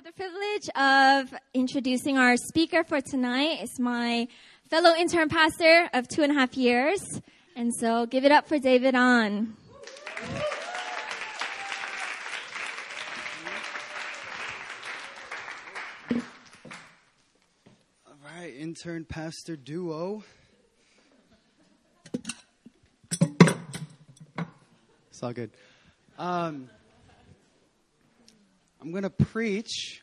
have the privilege of introducing our speaker for tonight. It's my fellow intern pastor of two and a half years. And so give it up for David Ahn. All right, intern pastor duo. It's all good. Um, I'm going to preach.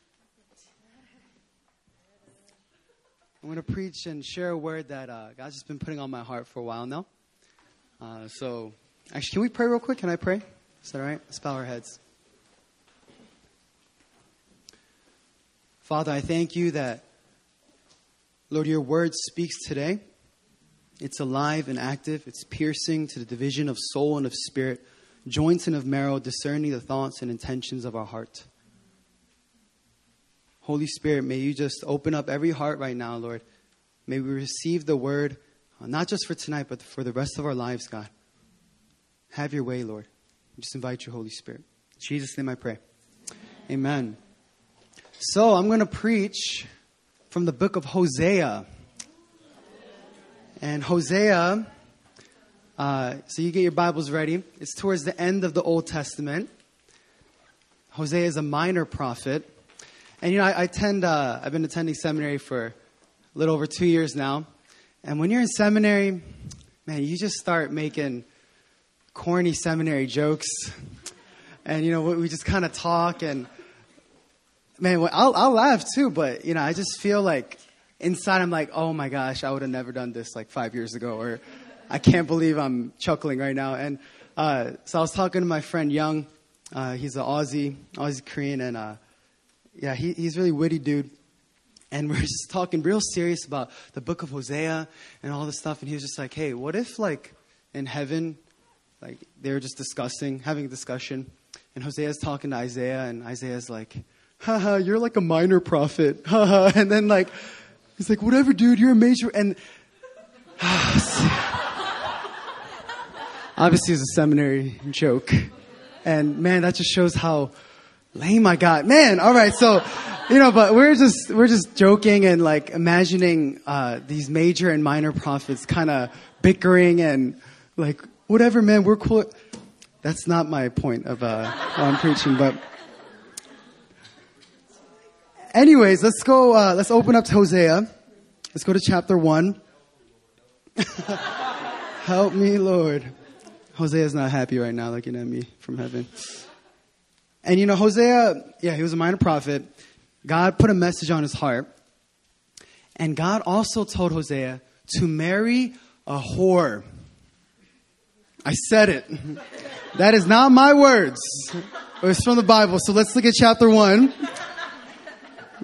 I'm going to preach and share a word that uh, God's just been putting on my heart for a while now. Uh, so, actually, can we pray real quick? Can I pray? Is that all right? Let's bow our heads. Father, I thank you that, Lord, your word speaks today. It's alive and active, it's piercing to the division of soul and of spirit, joints and of marrow, discerning the thoughts and intentions of our heart. Holy Spirit, may you just open up every heart right now, Lord. May we receive the word, uh, not just for tonight, but for the rest of our lives, God. Have your way, Lord. Just invite your Holy Spirit. In Jesus' name I pray. Amen. So I'm going to preach from the book of Hosea. And Hosea, uh, so you get your Bibles ready. It's towards the end of the Old Testament. Hosea is a minor prophet. And you know, I, I tend, uh, I've been attending seminary for a little over two years now. And when you're in seminary, man, you just start making corny seminary jokes. And you know, we just kind of talk and man, I'll, I'll laugh too, but you know, I just feel like inside I'm like, oh my gosh, I would have never done this like five years ago, or I can't believe I'm chuckling right now. And uh, so I was talking to my friend Young. Uh, he's an Aussie, Aussie Korean, and uh, yeah, he, he's really witty dude. And we're just talking real serious about the book of Hosea and all this stuff. And he was just like, hey, what if like in heaven, like they were just discussing, having a discussion, and Hosea's talking to Isaiah, and Isaiah's like, haha, you're like a minor prophet, haha. And then like, he's like, whatever, dude, you're a major. And obviously it's a seminary joke. And man, that just shows how lame I got. Man, all right, so you know, but we're just we're just joking and like imagining uh, these major and minor prophets kind of bickering and like whatever, man, we're cool. That's not my point of uh, what I'm preaching, but anyways, let's go. Uh, let's open up to Hosea. Let's go to chapter one. Help me, Lord. Hosea's not happy right now, looking at me from heaven. And you know, Hosea, yeah, he was a minor prophet. God put a message on his heart. And God also told Hosea to marry a whore. I said it. That is not my words. It's from the Bible. So let's look at chapter one.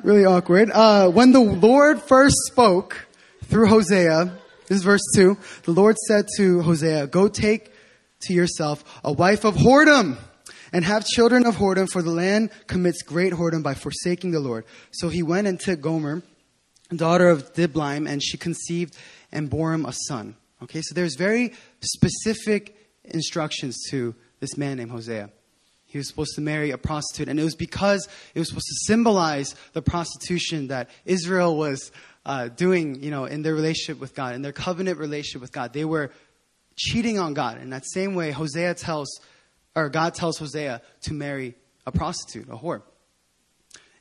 Really awkward. Uh, when the Lord first spoke through Hosea, this is verse 2, the Lord said to Hosea, Go take to yourself a wife of whoredom and have children of whoredom, for the land commits great whoredom by forsaking the Lord. So he went and took Gomer, daughter of Diblaim, and she conceived and bore him a son. Okay, so there's very specific instructions to this man named Hosea. He was supposed to marry a prostitute, and it was because it was supposed to symbolize the prostitution that Israel was uh, doing, you know, in their relationship with God, in their covenant relationship with God. They were cheating on God. In that same way, Hosea tells, or God tells Hosea to marry a prostitute, a whore.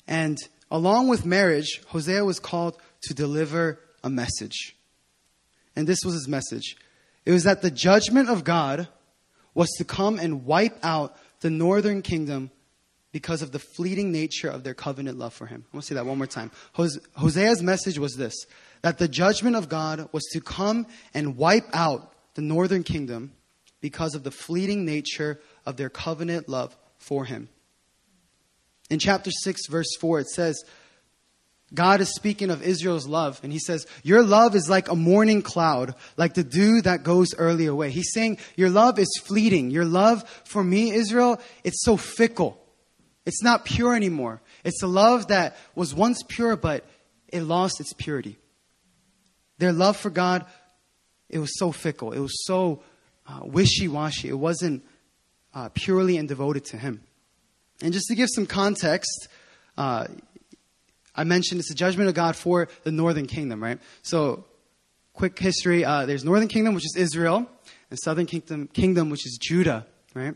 And along with marriage, Hosea was called to deliver a message. And this was his message it was that the judgment of God was to come and wipe out the northern kingdom because of the fleeting nature of their covenant love for him. I want to say that one more time. Hosea's message was this that the judgment of God was to come and wipe out the northern kingdom because of the fleeting nature of their covenant love for him. In chapter 6, verse 4, it says, God is speaking of Israel's love, and he says, Your love is like a morning cloud, like the dew that goes early away. He's saying, Your love is fleeting. Your love for me, Israel, it's so fickle. It's not pure anymore. It's a love that was once pure, but it lost its purity. Their love for God, it was so fickle. It was so uh, wishy washy. It wasn't uh, purely and devoted to Him. And just to give some context, uh, I mentioned it's the judgment of God for the northern kingdom, right? So, quick history: uh, there's northern kingdom, which is Israel, and southern kingdom, kingdom, which is Judah, right?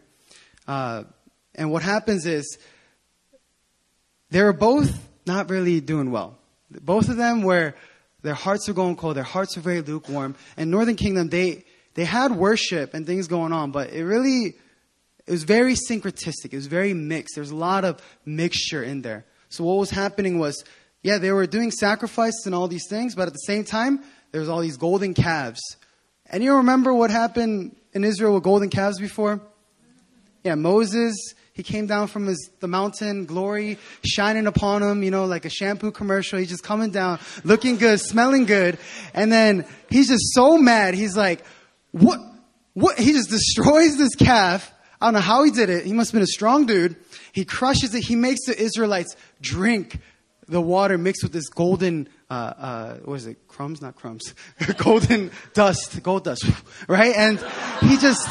Uh, and what happens is they're both not really doing well. Both of them were their hearts were going cold, their hearts were very lukewarm. And northern kingdom, they they had worship and things going on, but it really it was very syncretistic. It was very mixed. There was a lot of mixture in there. So what was happening was, yeah, they were doing sacrifices and all these things, but at the same time, there was all these golden calves. And you remember what happened in Israel with golden calves before? Yeah, Moses, he came down from his, the mountain, glory shining upon him, you know, like a shampoo commercial. He's just coming down, looking good, smelling good. And then he's just so mad. He's like, what, what? He just destroys this calf. I don't know how he did it. He must have been a strong dude. He crushes it. He makes the Israelites drink the water mixed with this golden, uh, uh, what is it? Crumbs, not crumbs. golden dust, gold dust, right? And he just,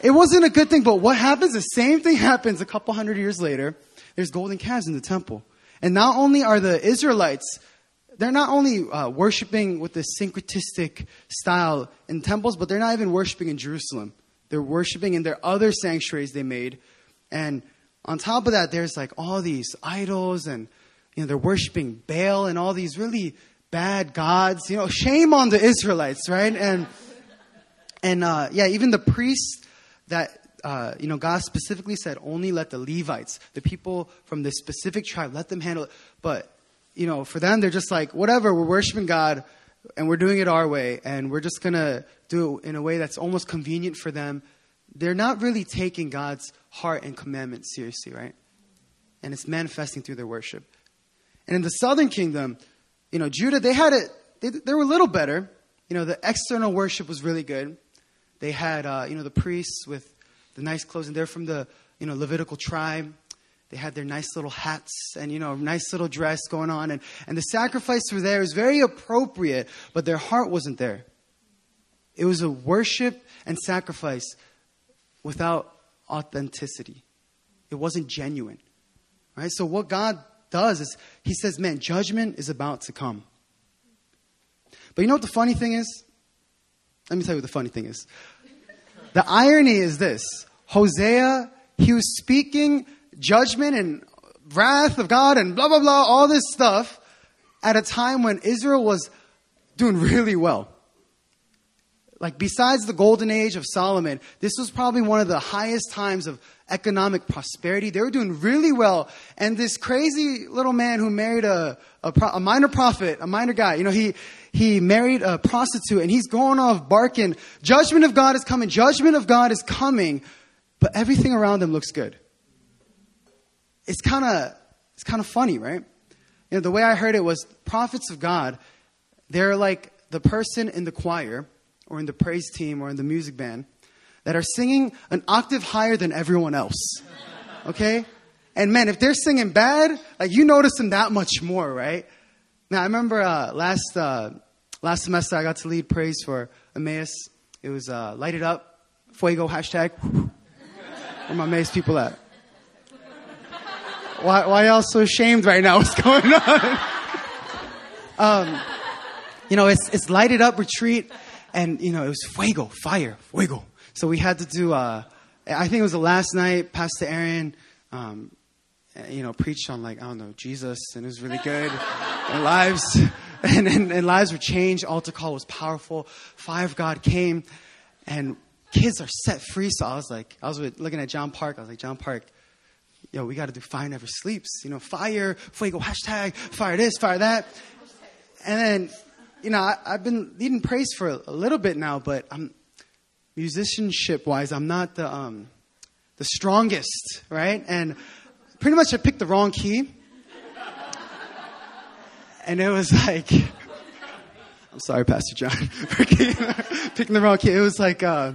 it wasn't a good thing, but what happens? The same thing happens a couple hundred years later. There's golden calves in the temple. And not only are the Israelites, they're not only uh, worshiping with the syncretistic style in temples, but they're not even worshiping in Jerusalem. They're worshiping in their other sanctuaries they made. And on top of that, there's like all these idols and, you know, they're worshiping Baal and all these really bad gods. You know, shame on the Israelites, right? And, and, uh, yeah, even the priests that, uh, you know, God specifically said only let the Levites, the people from this specific tribe, let them handle it. But, you know, for them, they're just like, whatever, we're worshiping God and we're doing it our way and we're just going to do it in a way that's almost convenient for them they're not really taking God's heart and commandments seriously, right? And it's manifesting through their worship. And in the southern kingdom, you know, Judah, they had it, they, they were a little better. You know, the external worship was really good. They had, uh, you know, the priests with the nice clothes, and they're from the, you know, Levitical tribe. They had their nice little hats and, you know, nice little dress going on. And, and the sacrifice was there. It was very appropriate, but their heart wasn't there. It was a worship and sacrifice without authenticity. It wasn't genuine. Right? So what God does is he says, man, judgment is about to come. But you know what the funny thing is? Let me tell you what the funny thing is. The irony is this. Hosea, he was speaking judgment and wrath of God and blah, blah, blah, all this stuff at a time when Israel was doing really well. Like, besides the golden age of Solomon, this was probably one of the highest times of economic prosperity. They were doing really well. And this crazy little man who married a, a, a, minor prophet, a minor guy, you know, he, he married a prostitute and he's going off barking, judgment of God is coming, judgment of God is coming. But everything around him looks good. It's kind of, it's kind of funny, right? You know, the way I heard it was prophets of God, they're like the person in the choir or in the praise team or in the music band that are singing an octave higher than everyone else. Okay? And man, if they're singing bad, like you notice them that much more, right? Now I remember uh, last uh, last semester I got to lead praise for Emmaus. It was uh, light it up, fuego hashtag. Where my Emmaus people at? Why why y'all so ashamed right now? What's going on? um, you know, it's it's lighted up retreat and you know it was fuego, fire, fuego. So we had to do. Uh, I think it was the last night. Pastor Aaron, um, you know, preached on like I don't know Jesus, and it was really good. and lives, and, and, and lives were changed. Altar call was powerful. Fire of God came, and kids are set free. So I was like, I was looking at John Park. I was like, John Park, yo, we got to do fire never sleeps. You know, fire, fuego, hashtag, fire this, fire that. And then you know, I, have been leading praise for a, a, little bit now, but I'm musicianship wise, I'm not the um, the strongest, right? And pretty much I picked the wrong key, and it was like, I'm sorry, Pastor John, for picking the wrong key. It was like, uh,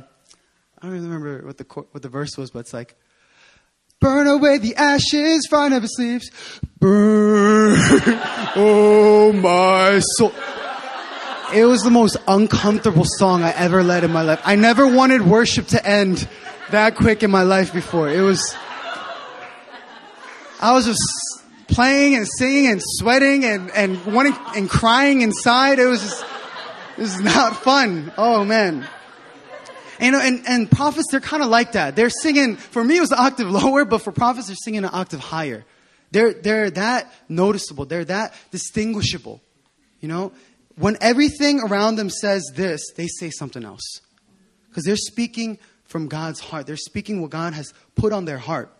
I don't even remember what the what the verse was, but it's like. Burn away the ashes, fire never sleeps. Burn, oh my soul it was the most uncomfortable song I ever led in my life. I never wanted worship to end that quick in my life before. It was, I was just, playing and singing and sweating and, and wanting and crying inside. It was just, this is not fun. Oh man. And, and, and prophets, they're kind of like that. They're singing, for me it was an octave lower, but for prophets, they're singing an octave higher. They're, they're that noticeable. They're that distinguishable. You know, when everything around them says this, they say something else. Because they're speaking from God's heart. They're speaking what God has put on their heart.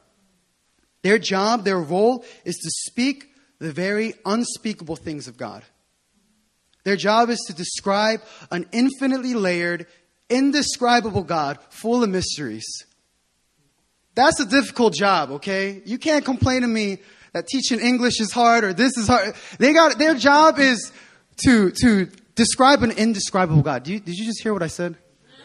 Their job, their role is to speak the very unspeakable things of God. Their job is to describe an infinitely layered, indescribable God full of mysteries. That's a difficult job, okay? You can't complain to me that teaching English is hard or this is hard. They got, their job is to, to describe an indescribable God. Did you, did you just hear what I said?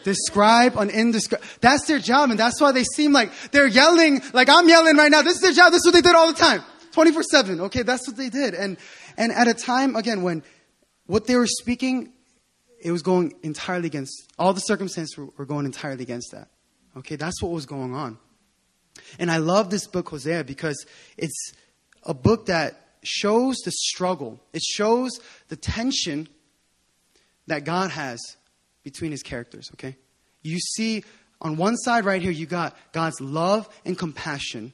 Describe an indescribable. That's their job, and that's why they seem like they're yelling, like I'm yelling right now. This is their job. This is what they did all the time. 24 7. Okay, that's what they did. And, and at a time, again, when what they were speaking, it was going entirely against, all the circumstances were, were going entirely against that. Okay, that's what was going on. And I love this book, Hosea, because it's a book that shows the struggle, it shows the tension that God has between his characters, okay? You see on one side right here, you got God's love and compassion.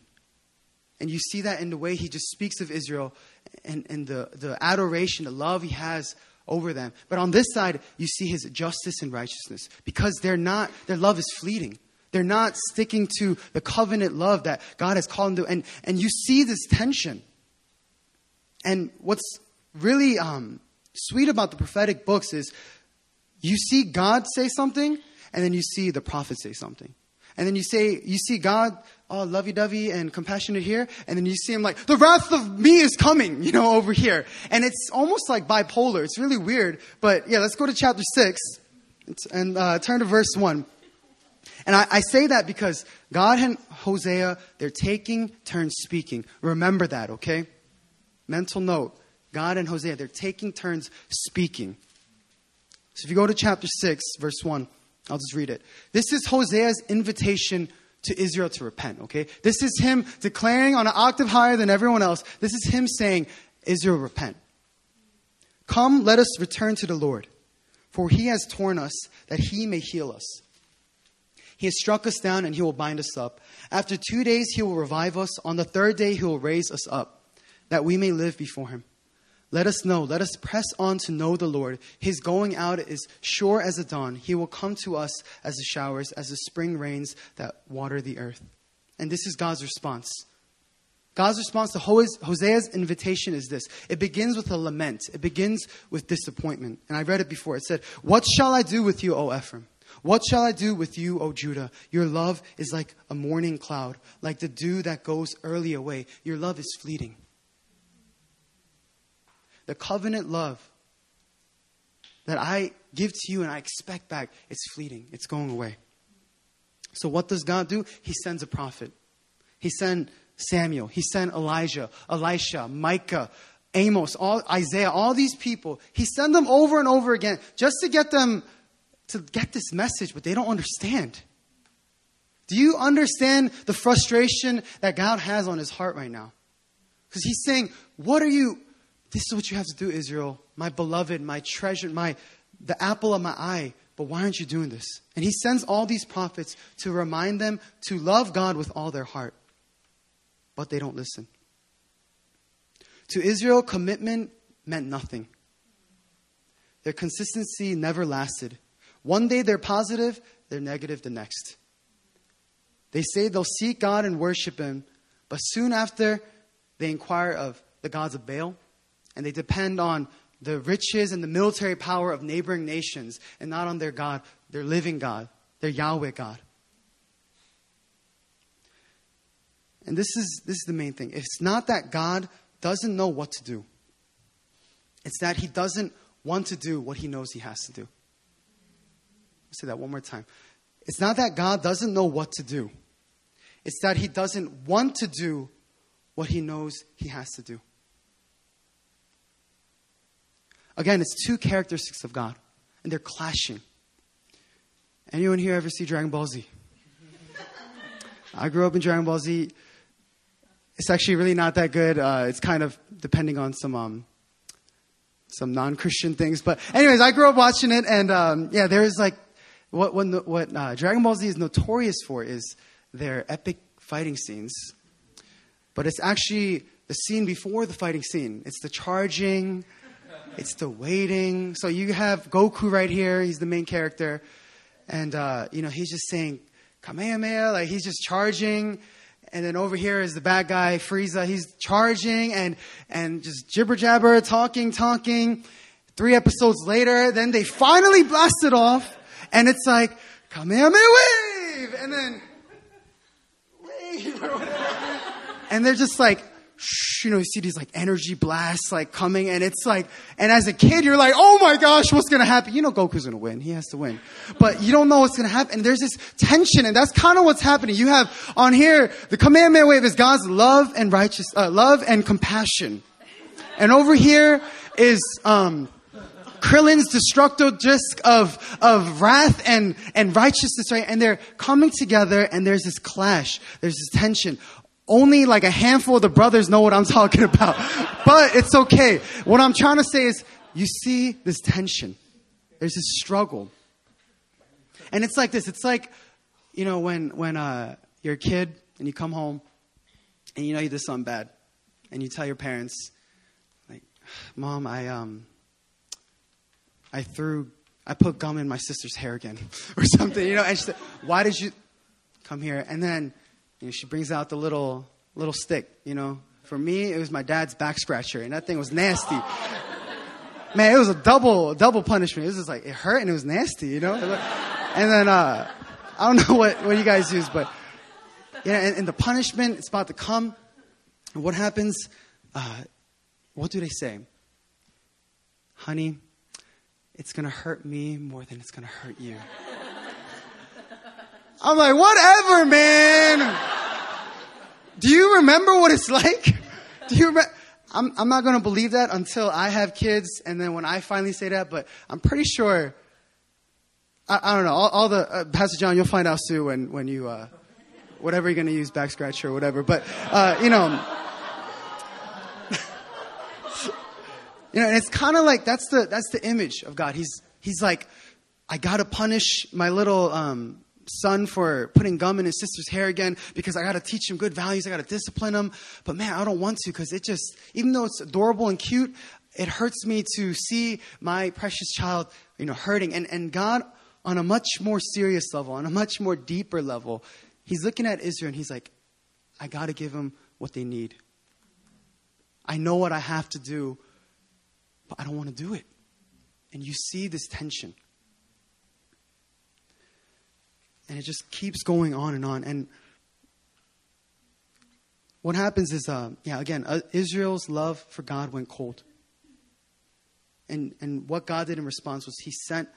And you see that in the way he just speaks of Israel and, and the, the adoration, the love he has over them. But on this side, you see his justice and righteousness because they're not, their love is fleeting. They're not sticking to the covenant love that God has called them to. And, and you see this tension. And what's really um, sweet about the prophetic books is you see God say something, and then you see the prophet say something. And then you say, you see God, oh, lovey-dovey and compassionate here, and then you see him like, the wrath of me is coming, you know, over here. And it's almost like bipolar. It's really weird. But yeah, let's go to chapter 6 and uh, turn to verse 1. And I, I say that because God and Hosea, they're taking turns speaking. Remember that, okay? Mental note. God and Hosea, they're taking turns speaking. So if you go to chapter 6, verse 1, I'll just read it. This is Hosea's invitation to Israel to repent, okay? This is him declaring on an octave higher than everyone else. This is him saying, Israel, repent. Come, let us return to the Lord, for he has torn us that he may heal us. He has struck us down and he will bind us up. After two days, he will revive us. On the third day, he will raise us up, that we may live before him. Let us know, let us press on to know the Lord. His going out is sure as the dawn. He will come to us as the showers, as the spring rains that water the earth. And this is God's response. God's response to Hosea's invitation is this it begins with a lament, it begins with disappointment. And I read it before. It said, What shall I do with you, O Ephraim? What shall I do with you, O Judah? Your love is like a morning cloud, like the dew that goes early away. Your love is fleeting the covenant love that I give to you and I expect back, it's fleeting, it's going away. So, what does God do? He sends a prophet. He sent Samuel, he sent Elijah, Elisha, Micah, Amos, all, Isaiah, all these people. He sent them over and over again just to get them to get this message, but they don't understand. Do you understand the frustration that God has on his heart right now? Because he's saying, What are you this is what you have to do, Israel, my beloved, my treasure, my the apple of my eye. But why aren't you doing this? And he sends all these prophets to remind them to love God with all their heart. But they don't listen. To Israel, commitment meant nothing. Their consistency never lasted. One day they're positive, they're negative the next. They say they'll seek God and worship Him, but soon after, they inquire of the gods of Baal, and they depend on the riches and the military power of neighboring nations and not on their God, their living God, their Yahweh God. And this is, this is the main thing. It's not that God doesn't know what to do, it's that He doesn't want to do what He knows He has to do. I'll say that one more time. It's not that God doesn't know what to do, it's that He doesn't want to do what He knows He has to do. Again, it's two characteristics of God, and they're clashing. Anyone here ever see Dragon Ball Z? I grew up in Dragon Ball Z. it's actually really not that good. Uh, it's kind of depending on some um, some non-Christian things. But anyways, I grew up watching it, and um, yeah, there is like what what, what uh, Dragon Ball Z is notorious for is their epic fighting scenes. But it's actually the scene before the fighting scene. It's the charging, it's the waiting. So you have Goku right here. He's the main character, and uh, you know he's just saying Kamehameha, like he's just charging. And then over here is the bad guy, Frieza. He's charging and, and just jibber jabber, talking, talking. Three episodes later, then they finally blast it off. And it's like, Kamehameha wave! And then, wave! and they're just like, you know, you see these like energy blasts like coming and it's like, and as a kid, you're like, oh my gosh, what's gonna happen? You know Goku's gonna win. He has to win. But you don't know what's gonna happen. And there's this tension and that's kind of what's happening. You have on here, the Kamehameha wave is God's love and righteous, uh, love and compassion. And over here is, um, Krillin's destructive disc of, of wrath and, and righteousness, right? And they're coming together and there's this clash. There's this tension only like a handful of the brothers know what I'm talking about. but it's okay. What I'm trying to say is you see this tension. There's this struggle. And it's like this. It's like, you know, when, when uh, you're a kid and you come home and you know you did something bad and you tell your parents, like, Mom, I, um, I threw, I put gum in my sister's hair again or something, you know, and she said, why did you come here? And then you know, she brings out the little little stick. You know, for me, it was my dad's back scratcher, and that thing was nasty. Man, it was a double double punishment. It was just like it hurt and it was nasty. You know, and then uh, I don't know what what you guys use, but yeah, and, and the punishment it's about to come. And what happens? Uh, what do they say? Honey, it's gonna hurt me more than it's gonna hurt you. I'm like, whatever, man. Do you remember what it's like? Do you remember? I'm, I'm not going to believe that until I have kids, and then when I finally say that, but I'm pretty sure. I, I don't know. All, all the, uh, Pastor John, you'll find out soon when, when you, uh, whatever you're going to use, back scratch or whatever. But, uh, you know, you know, and it's kind of like that's the, that's the image of God. He's, he's like, I got to punish my little, um, son for putting gum in his sister's hair again because I got to teach him good values. I got to discipline him. But man, I don't want to because it just, even though it's adorable and cute, it hurts me to see my precious child, you know, hurting. And, and God, on a much more serious level, on a much more deeper level, he's looking at Israel and he's like, I got to give them what they need. I know what I have to do, but I don't want to do it. And you see this tension. And it just keeps going on and on. And what happens is, uh, yeah, again, uh, Israel's love for God went cold. And, and what God did in response was he sent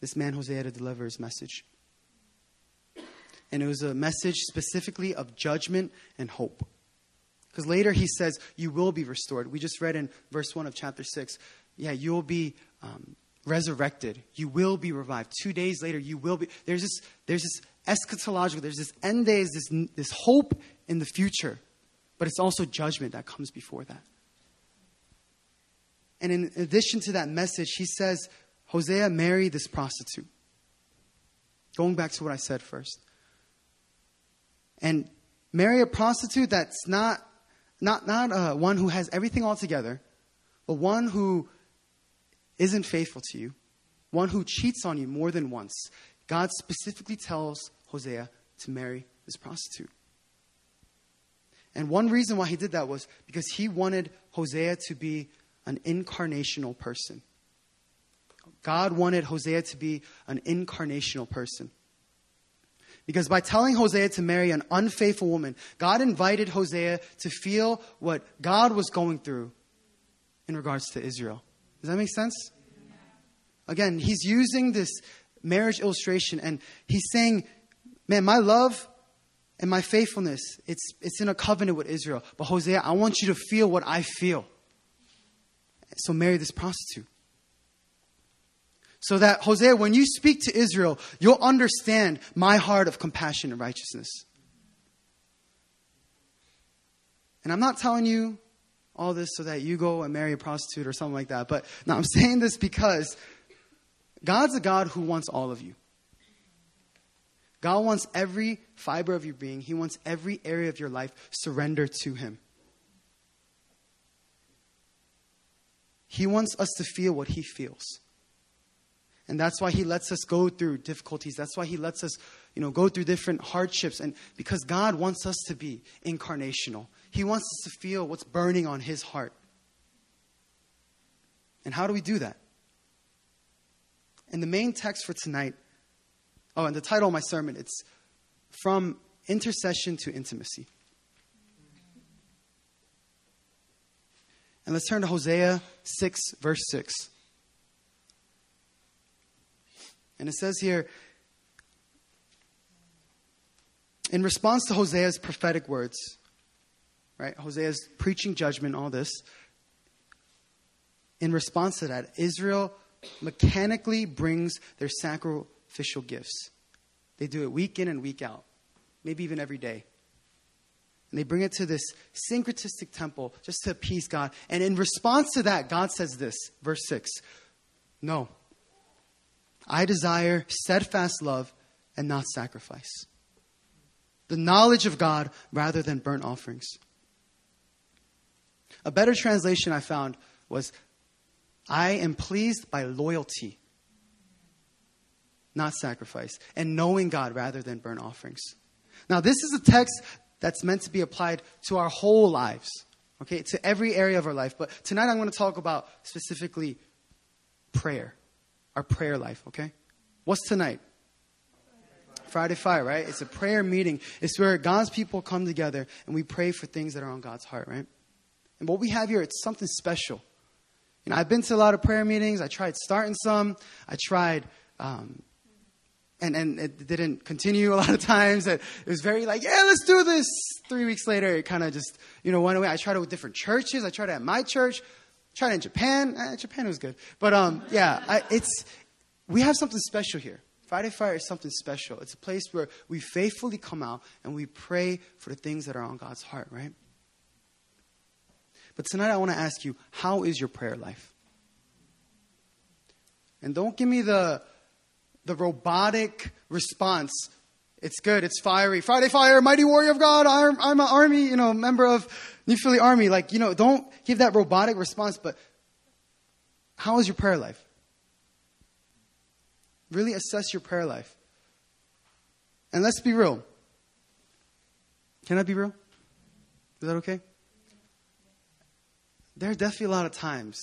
this man, Hosea, to deliver his message. And it was a message specifically of judgment and hope. Because later he says, You will be restored. We just read in verse 1 of chapter 6, yeah, you will be um, resurrected. You will be revived. Two days later, you will be. There's this, there's this eschatological, there's this end days, this, this hope in the future. But it's also judgment that comes before that. And in addition to that message, he says, Hosea, marry this prostitute. Going back to what I said first. And marry a prostitute that's not, not, not uh, one who has everything all together, but one who isn't faithful to you, one who cheats on you more than once, God specifically tells Hosea to marry this prostitute. And one reason why he did that was because he wanted Hosea to be an incarnational person. God wanted Hosea to be an incarnational person. Because by telling Hosea to marry an unfaithful woman, God invited Hosea to feel what God was going through in regards to Israel. Does that make sense? Again, he's using this marriage illustration and he's saying, man, my love and my faithfulness, it's, it's in a covenant with Israel. But Hosea, I want you to feel what I feel. So marry this prostitute. So that, Hosea, when you speak to Israel, you'll understand my heart of compassion and righteousness. And I'm not telling you all this so that you go and marry a prostitute or something like that. But now I'm saying this because God's a God who wants all of you. God wants every fiber of your being, He wants every area of your life surrendered to Him. He wants us to feel what He feels. And that's why He lets us go through difficulties. That's why He lets us, you know, go through different hardships. And because God wants us to be incarnational, He wants us to feel what's burning on His heart. And how do we do that? And the main text for tonight, oh, and the title of my sermon, it's From Intercession to Intimacy. And let's turn to Hosea 6, verse 6. And it says here, in response to Hosea's prophetic words, right? Hosea's preaching judgment, all this. In response to that, Israel mechanically brings their sacrificial gifts. They do it week in and week out, maybe even every day. And they bring it to this syncretistic temple just to appease God. And in response to that, God says this, verse 6 No, I desire steadfast love and not sacrifice, the knowledge of God rather than burnt offerings. A better translation I found was I am pleased by loyalty, not sacrifice, and knowing God rather than burnt offerings. Now, this is a text that's meant to be applied to our whole lives, okay, to every area of our life. But tonight I'm going to talk about specifically prayer, our prayer life, okay? What's tonight? Friday Fire, right? It's a prayer meeting. It's where God's people come together and we pray for things that are on God's heart, right? And what we have here, it's something special. You know, I've been to a lot of prayer meetings. I tried starting some. I tried um, and and it didn't continue a lot of times. It was very like, yeah, let's do this. Three weeks later, it kind of just you know went away. I tried it with different churches. I tried it at my church. Tried it in Japan. Eh, Japan was good, but um, yeah, I, it's we have something special here. Friday Fire is something special. It's a place where we faithfully come out and we pray for the things that are on God's heart, right? But tonight I want to ask you, how is your prayer life? And don't give me the the robotic response. It's good. It's fiery. Friday Fire, Mighty Warrior of God. I'm, I'm an army, you know, member of New Philly Army. Like, you know, don't give that robotic response, but how is your prayer life? Really assess your prayer life. And let's be real. Can I be real? Is that okay? There are definitely a lot of times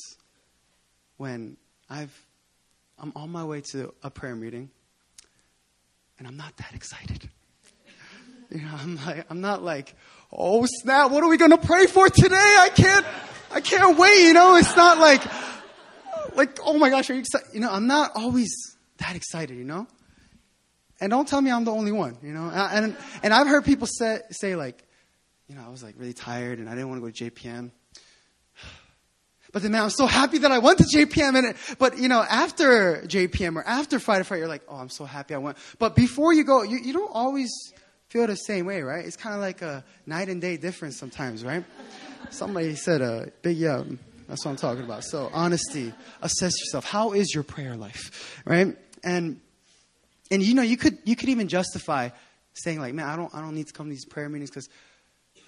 when I've I'm on my way to a prayer meeting, and I'm not that excited. You know, I'm like, I'm not like, oh snap, what are we gonna pray for today? I can't, I can't wait. You know, it's not like, like, oh my gosh, are you excited? You know, I'm not always that excited. You know, and don't tell me I'm the only one. You know, and and I've heard people say say like, you know, I was like really tired and I didn't want to go to JPM. But then, man, I'm so happy that I went to JPM. And but you know, after JPM or after Friday Friday, you're like, oh, I'm so happy I went. But before you go, you, you don't always feel the same way, right? It's kind of like a night and day difference sometimes, right? Somebody said a big yeah. That's what I'm talking about. So honesty, assess yourself. How is your prayer life, right? And and you know, you could you could even justify saying like, man, I don't I don't need to come to these prayer meetings because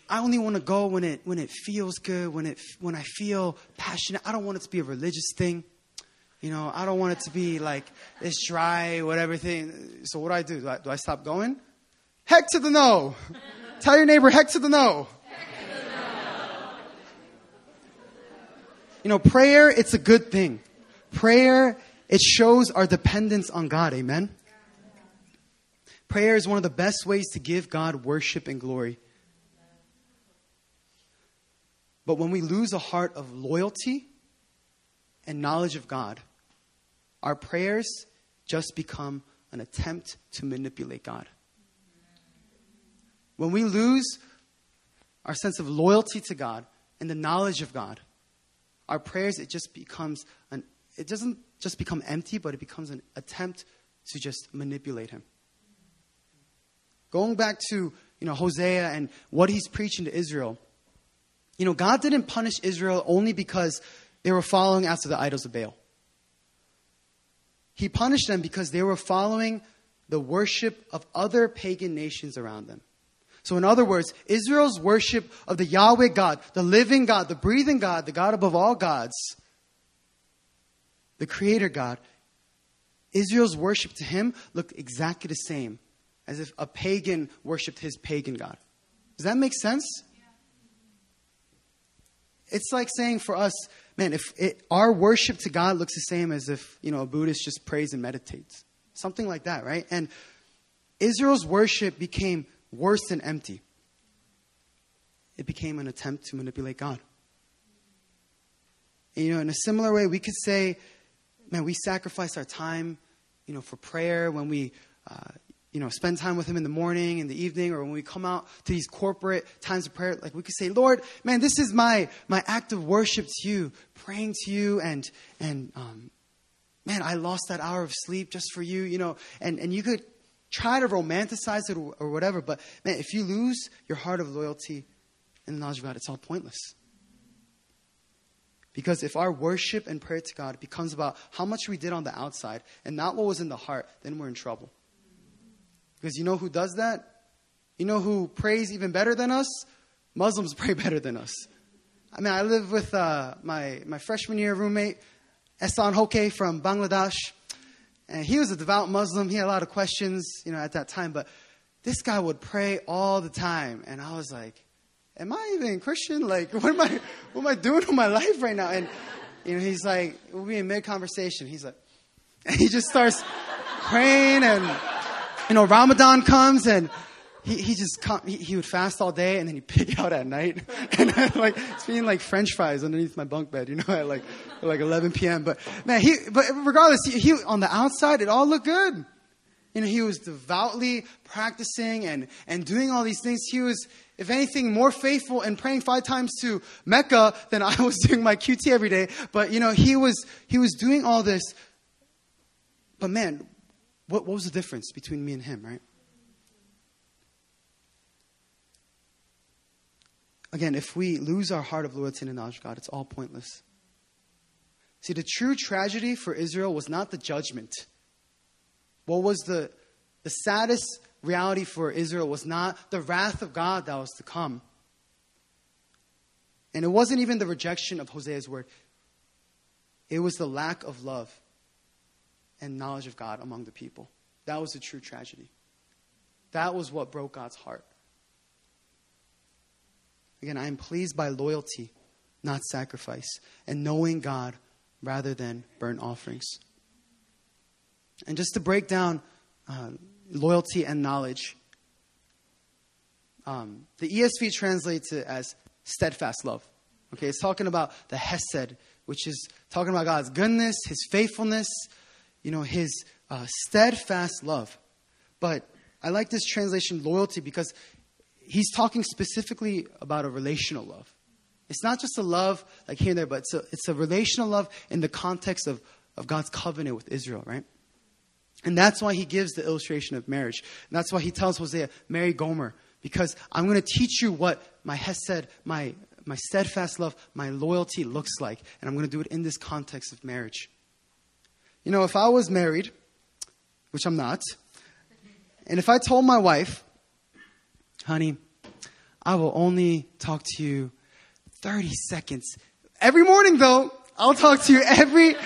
I only want to go when it when it feels good, when it when I feel passionate. I don't want it to be a religious thing. You know, I don't want it to be like this dry, whatever thing. So what do I do? Do I, do I stop going? Heck to the no. Tell your neighbor, heck to the no. You know, prayer, it's a good thing. Prayer, it shows our dependence on God. Amen. Prayer is one of the best ways to give God worship and glory. But when we lose a heart of loyalty and knowledge of God, our prayers just become an attempt to manipulate God. When we lose our sense of loyalty to God and the knowledge of God, our prayers it just becomes an it doesn't just become empty, but it becomes an attempt to just manipulate him. Going back to, you know, Hosea and what he's preaching to Israel, You know, God didn't punish Israel only because they were following after the idols of Baal. He punished them because they were following the worship of other pagan nations around them. So, in other words, Israel's worship of the Yahweh God, the living God, the breathing God, the God above all gods, the Creator God, Israel's worship to Him looked exactly the same as if a pagan worshiped his pagan God. Does that make sense? It's like saying for us, man, if it, our worship to God looks the same as if, you know, a Buddhist just prays and meditates. Something like that, right? And Israel's worship became worse than empty. It became an attempt to manipulate God. And, you know, in a similar way, we could say, man, we sacrifice our time, you know, for prayer when we, uh, you know, spend time with Him in the morning, in the evening, or when we come out to these corporate times of prayer, like we could say, Lord, man, this is my my act of worship to you, praying to you, and and um, man, I lost that hour of sleep just for you, you know, and and you could try to romanticize it or, or whatever, but man, if you lose your heart of loyalty and the knowledge of God, it's all pointless. Because if our worship and prayer to God becomes about how much we did on the outside and not what was in the heart, then we're in trouble. Because you know who does that? You know who prays even better than us? Muslims pray better than us. I mean, I live with uh, my, my freshman year roommate, Ehsan Hoke from Bangladesh. And he was a devout Muslim. He had a lot of questions, you know, at that time. But this guy would pray all the time. And I was like, am I even Christian? Like, what am I, what am I doing with my life right now? And, you know, he's like, we'll be in mid conversation. He's like, and he just starts praying and, you know, Ramadan comes and he, he just come, he, he, would fast all day and then he'd pig out at night and I, like it's being like French fries underneath my bunk bed, you know, at like at like 11 p.m. But man, he but regardless, he, he on the outside it all looked good. You know, he was devoutly practicing and and doing all these things. He was, if anything, more faithful and praying five times to Mecca than I was doing my QT every day. But you know, he was he was doing all this. But man, what, what was the difference between me and him, right? Again, if we lose our heart of loyalty and knowledge God, it's all pointless. See, the true tragedy for Israel was not the judgment. What was the, the saddest reality for Israel was not the wrath of God that was to come. And it wasn't even the rejection of Hosea's word, it was the lack of love and knowledge of God among the people. That was the true tragedy. That was what broke God's heart. Again, I am pleased by loyalty, not sacrifice, and knowing God rather than burnt offerings. And just to break down uh, loyalty and knowledge, um, the ESV translates it as steadfast love. Okay, it's talking about the Hesed, which is talking about God's goodness, His faithfulness, you know, his uh, steadfast love. But I like this translation, loyalty, because he's talking specifically about a relational love. It's not just a love like here and there, but it's a, it's a relational love in the context of, of God's covenant with Israel, right? And that's why he gives the illustration of marriage. And that's why he tells Hosea, marry Gomer, because I'm going to teach you what my Hesed, my, my steadfast love, my loyalty looks like. And I'm going to do it in this context of marriage. You know, if I was married, which I'm not, and if I told my wife, honey, I will only talk to you 30 seconds. Every morning though, I'll talk to you every,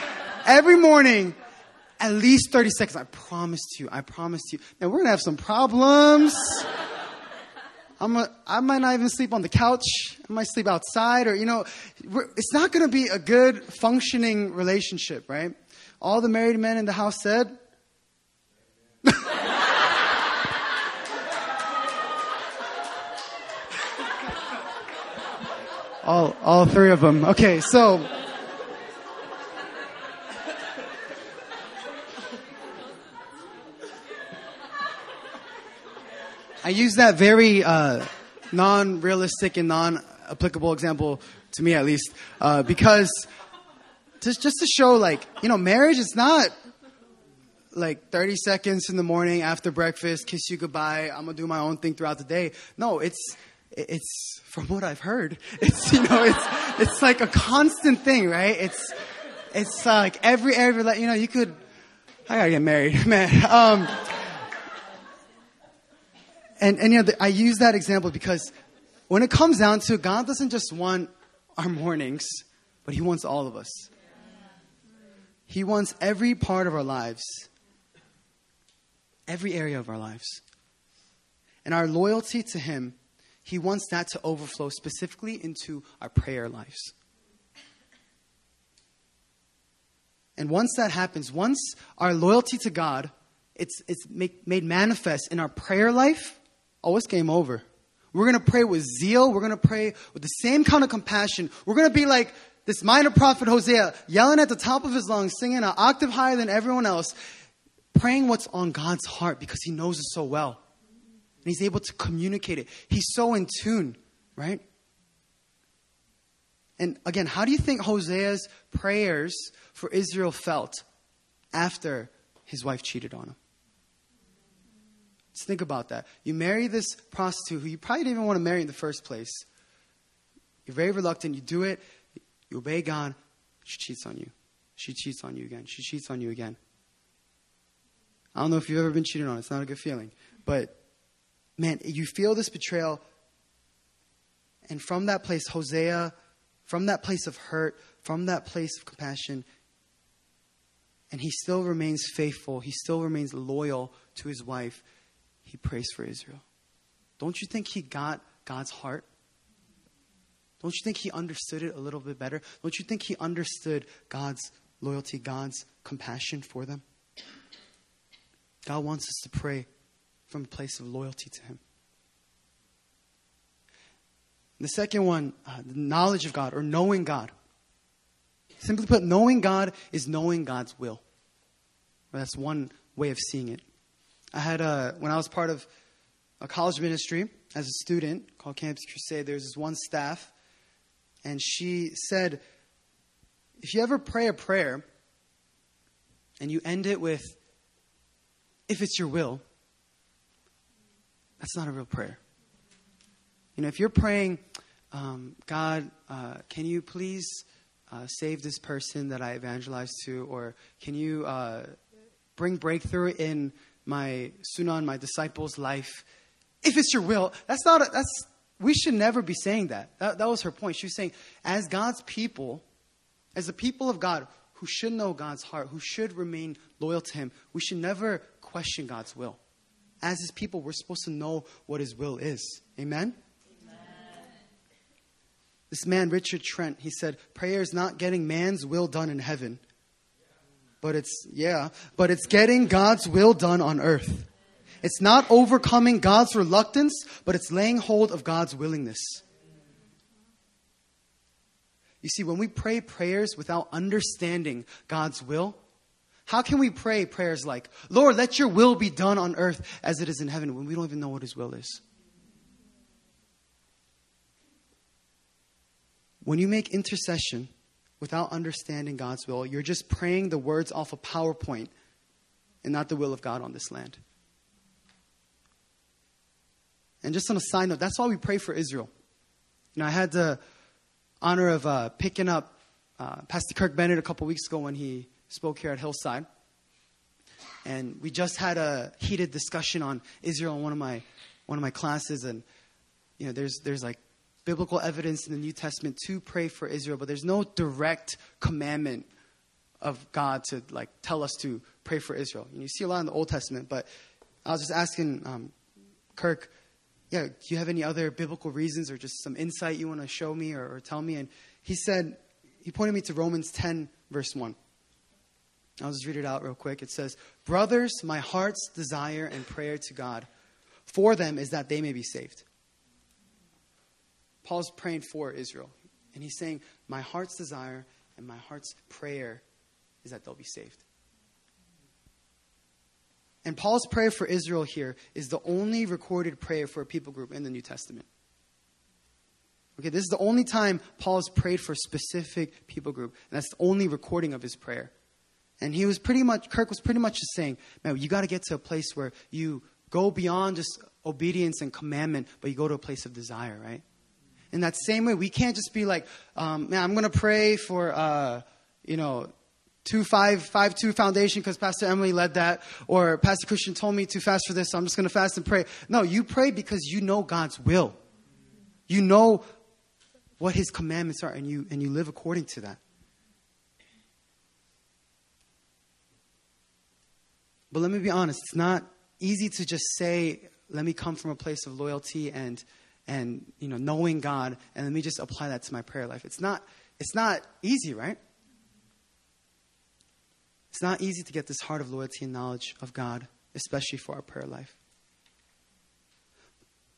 every morning, at least 30 seconds. I promise to you. I promise to you. Now we're gonna have some problems. I'm a, I might not even sleep on the couch. I might sleep outside or, you know, it's not going to be a good functioning relationship, right? All the married men in the house said, all, all three of them. Okay, so. I use that very uh, non realistic and non applicable example, to me at least, uh, because just just to show like you know marriage is not like 30 seconds in the morning after breakfast kiss you goodbye i'm gonna do my own thing throughout the day no it's it's from what I've heard. It's you know, it's it's like a constant thing, right? It's it's uh, like every every you know, you could. I gotta get married, man. Um, and and you know, I use that example because when it comes down to it, God doesn't just want our mornings, but He wants all of us. He wants every part of our lives, every area of our lives. And our loyalty to Him, He wants that to overflow specifically into our prayer lives. And once that happens, once our loyalty to God, it's, it's make, made manifest in our prayer life, oh, it's game over. We're going to pray with zeal. We're going to pray with the same kind of compassion. We're going to be like this minor prophet Hosea, yelling at the top of his lungs, singing an octave higher than everyone else, praying what's on God's heart because he knows it so well. And he's able to communicate it. He's so in tune, right? And again, how do you think Hosea's prayers for Israel felt after his wife cheated on him? Just think about that. You marry this prostitute who you probably didn't even want to marry in the first place. You're very reluctant. You do it. You obey God. She cheats on you. She cheats on you again. She cheats on you again. I don't know if you've ever been cheated on. It's not a good feeling. But, man, you feel this betrayal. And from that place, Hosea, from that place of hurt, from that place of compassion, and he still remains faithful. He still remains loyal to his wife he prays for Israel. Don't you think he got God's heart? Don't you think he understood it a little bit better? Don't you think he understood God's loyalty, God's compassion for them? God wants us to pray from a place of loyalty to him. The second one, uh, the knowledge of God or knowing God. Simply put, knowing God is knowing God's will. That's one way of seeing it. I had a, when I was part of a college ministry as a student called Campus Crusade, there was this one staff, and she said, if you ever pray a prayer and you end it with, if it's your will, that's not a real prayer. You know, if you're praying, um, God, uh, can you please uh, save this person that I evangelized to, or can you uh, bring breakthrough in my sunan, my disciples' life. If it's your will, that's not, a, that's, we should never be saying that. that. That was her point. She was saying, as God's people, as the people of God who should know God's heart, who should remain loyal to Him, we should never question God's will. As His people, we're supposed to know what His will is. Amen? Amen? This man, Richard Trench, he said, Prayer is not getting man's will done in heaven, but it's, yeah, but it's getting God's will done on earth. It's not overcoming God's reluctance, but it's laying hold of God's willingness. You see, when we pray prayers without understanding God's will, how can we pray prayers like, Lord, let your will be done on earth as it is in heaven, when we don't even know what his will is? When you make intercession, without understanding God's will, you're just praying the words off a PowerPoint and not the will of God on this land. And just on a side note, that's why we pray for Israel. You know, I had the honor of uh, picking up uh, Pastor Kirk Bennett a couple weeks ago when he spoke here at Hillside. And we just had a heated discussion on Israel in one of my one of my classes, and you know, there's there's like biblical evidence in the New Testament to pray for Israel, but there's no direct commandment of God to like tell us to pray for Israel. And you see a lot in the Old Testament, but I was just asking um, Kirk, yeah, do you have any other biblical reasons or just some insight you want to show me or, or tell me? And he said, he pointed me to Romans 10, verse 1. I'll just read it out real quick. It says, Brothers, my heart's desire and prayer to God for them is that they may be saved. Paul's praying for Israel. And he's saying, My heart's desire and my heart's prayer is that they'll be saved. And Paul's prayer for Israel here is the only recorded prayer for a people group in the New Testament. Okay, this is the only time Paul's prayed for a specific people group, and that's the only recording of his prayer. And he was pretty much, Kirk was pretty much just saying, man, you got to get to a place where you go beyond just obedience and commandment, but you go to a place of desire, right? In that same way, we can't just be like, um, man, I'm going to pray for, uh, you know, two five five two foundation because Pastor Emily led that, or Pastor Christian told me to fast for this, so I'm just going to fast and pray. No, you pray because you know God's will. You know what His commandments are, and you and you live according to that. But let me be honest, it's not easy to just say, let me come from a place of loyalty and and you know knowing God and let me just apply that to my prayer life. It's not it's not easy, right? It's not easy to get this heart of loyalty and knowledge of God, especially for our prayer life.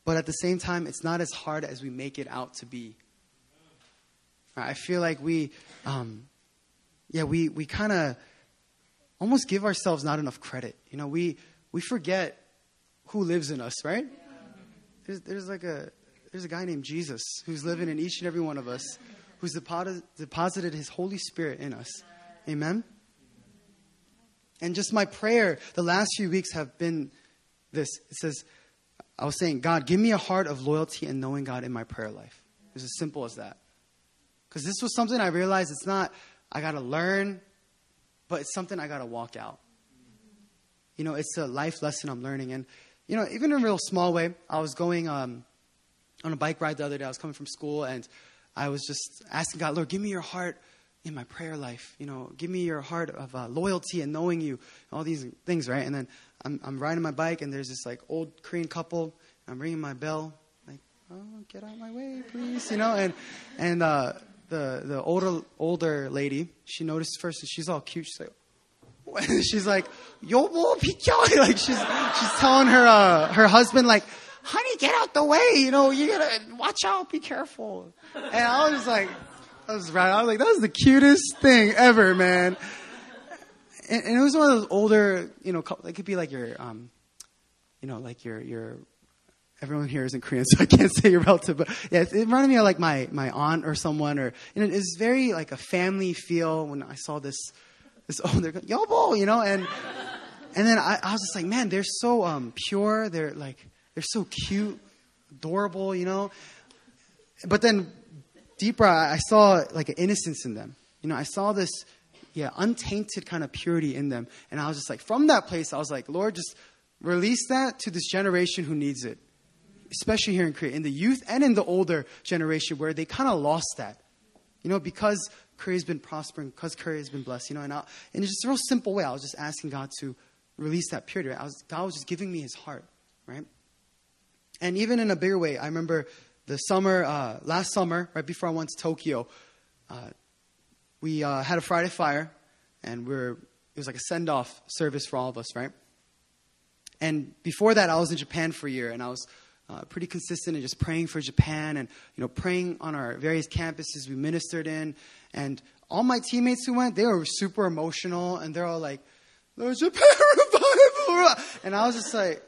But at the same time, it's not as hard as we make it out to be. I feel like we, um, yeah, we, we kind of almost give ourselves not enough credit. You know, we, we forget who lives in us, right? There's, there's like a, there's a guy named Jesus who's living in each and every one of us, who's deposited his Holy Spirit in us. Amen? And just my prayer the last few weeks have been this. It says, I was saying, God, give me a heart of loyalty and knowing God in my prayer life. It's as simple as that. Because this was something I realized it's not, I got to learn, but it's something I got to walk out. You know, it's a life lesson I'm learning. And, you know, even in a real small way, I was going um, on a bike ride the other day. I was coming from school and I was just asking God, Lord, give me your heart in my prayer life. You know, give me your heart of uh, loyalty and knowing you, all these things, right? And then I'm, I'm riding my bike, and there's this like old Korean couple. I'm ringing my bell, like, oh, get out of my way, please, you know. And and uh, the the older older lady, she noticed first, and she's all cute. She's like. she's like, yo, bo. Like she's she's telling her uh, her husband like, honey, get out the way. You know, you gotta watch out, be careful. And I was like, that was right. I was like, that was the cutest thing ever, man. And, and, it was one of those older, you know, it could be like your, um, you know, like your your. Everyone here isn't Korean, so I can't say your relative, but yeah, it, reminded me of like my my aunt or someone, or you know, it's very like a family feel when I saw this this older yobo, you know, and and then I, I was just like, man, they're so um, pure, they're like they're so cute, adorable, you know. But then deeper, I saw like an innocence in them. You know, I saw this, yeah, untainted kind of purity in them. And I was just like, from that place, I was like, Lord, just release that to this generation who needs it. Especially here in Korea, in the youth and in the older generation where they kind of lost that. You know, because Korea's been prospering, because Korea has been blessed, you know, and I, in just a real simple way, I was just asking God to release that purity. Right? I was, God was just giving me his heart, right? And even in a bigger way, I remember the summer, uh, last summer, right before I went to Tokyo, uh, we uh, had a Friday fire, and we are it was like a send off service for all of us, right? And before that, I was in Japan for a year, and I was uh, pretty consistent in just praying for Japan and you know praying on our various campuses we ministered in. And all my teammates who went, they were super emotional, and they're all like, "There's Japan revival," and I was just like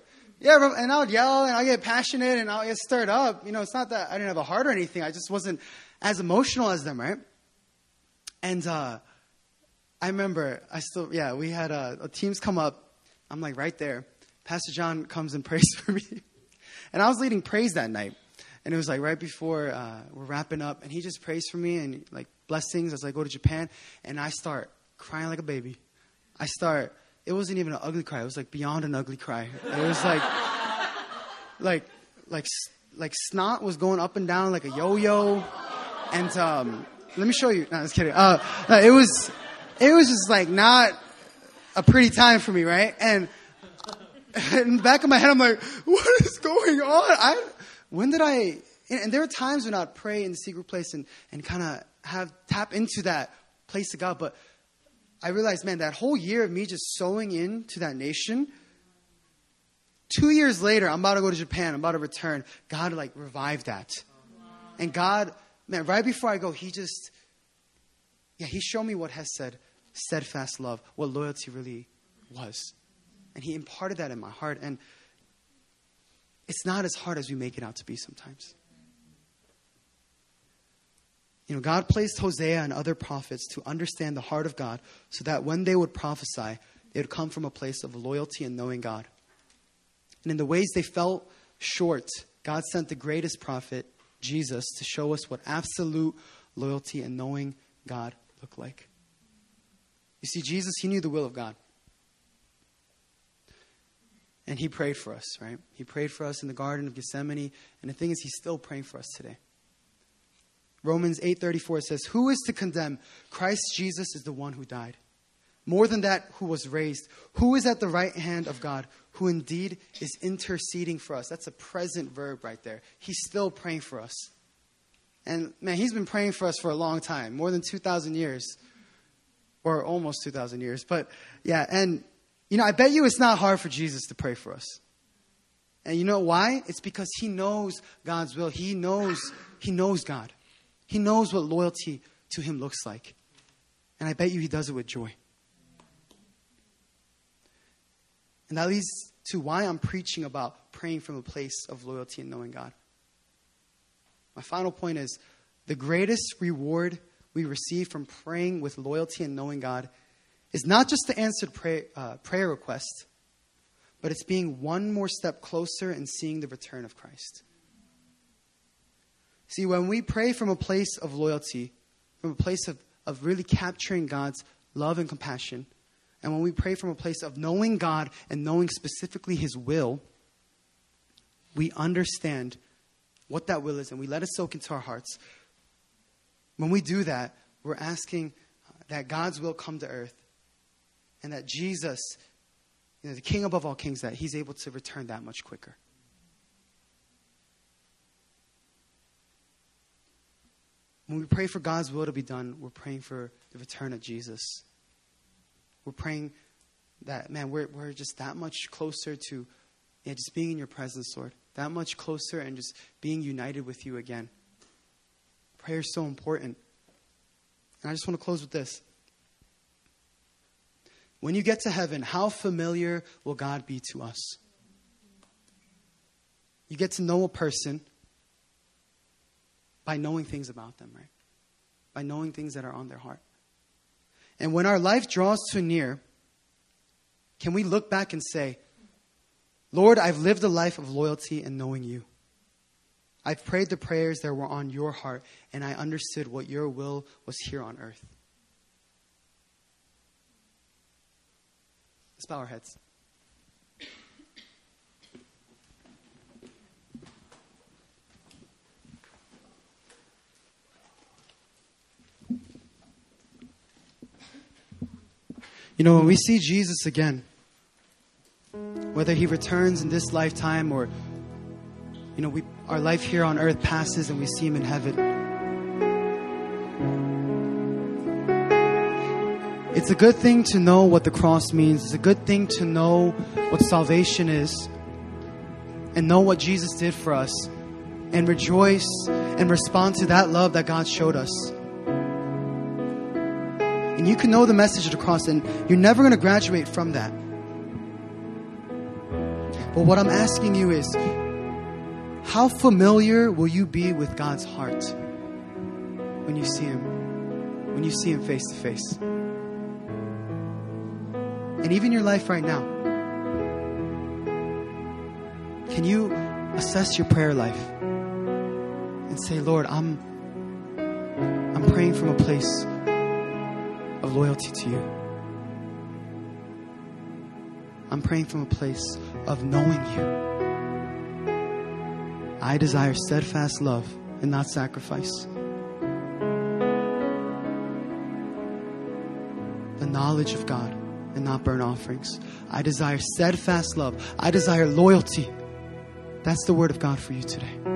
yeah, and I would yell and I get passionate and I get stirred up. You know, it's not that I didn't have a heart or anything. I just wasn't as emotional as them, right? And uh, I remember, I still, yeah, we had uh, teams come up. I'm like right there. Pastor John comes and prays for me, and I was leading praise that night. And it was like right before uh, we're wrapping up, and he just prays for me and like blessings as I go to Japan, and I start crying like a baby. I start it wasn't even an ugly cry. It was like beyond an ugly cry. It was like, like, like, like snot was going up and down like a yo-yo. And um, let me show you. No, I was kidding. Uh, it was, it was just like not a pretty time for me, right? And in the back of my head, I'm like, what is going on? I, when did I? And there are times when I'd pray in the secret place and, and kind of have tap into that place of God, but I realized, man, that whole year of me just sowing into that nation, two years later, I'm about to go to Japan, I'm about to return. God, like, revived that. And God, man, right before I go, He just, yeah, He showed me what hesed steadfast love, what loyalty really was. And He imparted that in my heart. And it's not as hard as we make it out to be sometimes. You know, God placed Hosea and other prophets to understand the heart of God so that when they would prophesy, they would come from a place of loyalty and knowing God. And in the ways they felt short, God sent the greatest prophet, Jesus, to show us what absolute loyalty and knowing God look like. You see, Jesus, he knew the will of God. And he prayed for us, right? He prayed for us in the Garden of Gethsemane. And the thing is, he's still praying for us today. Romans 8:34 says, "Who is to condemn? Christ Jesus is the one who died. More than that, who was raised, who is at the right hand of God, who indeed is interceding for us." That's a present verb right there. He's still praying for us. And man, he's been praying for us for a long time, more than 2000 years or almost 2000 years. But yeah, and you know, I bet you it's not hard for Jesus to pray for us. And you know why? It's because he knows God's will. He knows he knows God. He knows what loyalty to him looks like. And I bet you he does it with joy. And that leads to why I'm preaching about praying from a place of loyalty and knowing God. My final point is the greatest reward we receive from praying with loyalty and knowing God is not just the answered pray, uh, prayer request, but it's being one more step closer and seeing the return of Christ. See, when we pray from a place of loyalty, from a place of, of really capturing God's love and compassion, and when we pray from a place of knowing God and knowing specifically His will, we understand what that will is and we let it soak into our hearts. When we do that, we're asking that God's will come to earth and that Jesus, you know, the King above all kings, that He's able to return that much quicker. When we pray for God's will to be done, we're praying for the return of Jesus. We're praying that, man, we're, we're just that much closer to yeah, just being in your presence, Lord. That much closer and just being united with you again. Prayer is so important. And I just want to close with this. When you get to heaven, how familiar will God be to us? You get to know a person by knowing things about them, right? By knowing things that are on their heart. And when our life draws too near, can we look back and say, Lord, I've lived a life of loyalty and knowing you. I've prayed the prayers that were on your heart, and I understood what your will was here on earth. Let's bow our heads. You know, when we see Jesus again, whether he returns in this lifetime or, you know, we, our life here on earth passes and we see him in heaven. It's a good thing to know what the cross means. It's a good thing to know what salvation is and know what Jesus did for us and rejoice and respond to that love that God showed us. And you can know the message of the cross, and you're never going to graduate from that. But what I'm asking you is how familiar will you be with God's heart when you see Him? When you see Him face to face? And even your life right now. Can you assess your prayer life and say, Lord, I'm I'm praying from a place of loyalty to you. I'm praying from a place of knowing you. I desire steadfast love and not sacrifice. The knowledge of God and not burnt offerings. I desire steadfast love. I desire loyalty. That's the word of God for you today.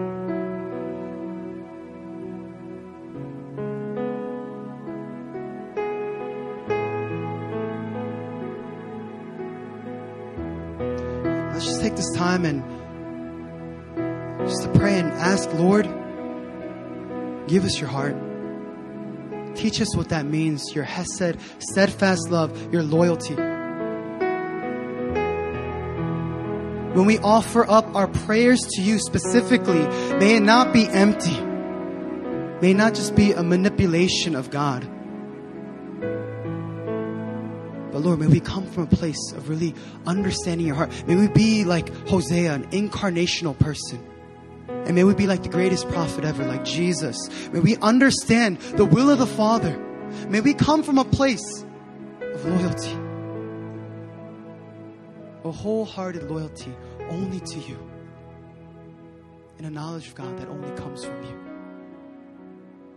This time and just to pray and ask, Lord, give us your heart. Teach us what that means your hesed, steadfast love, your loyalty. When we offer up our prayers to you specifically, may it not be empty. May not just be a manipulation of God. But Lord, may we come from a place of really understanding your heart. May we be like Hosea, an incarnational person. And may we be like the greatest prophet ever, like Jesus. May we understand the will of the Father. May we come from a place of loyalty, a wholehearted loyalty only to you, and a knowledge of God that only comes from you.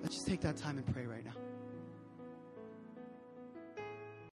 Let's just take that time and pray right now.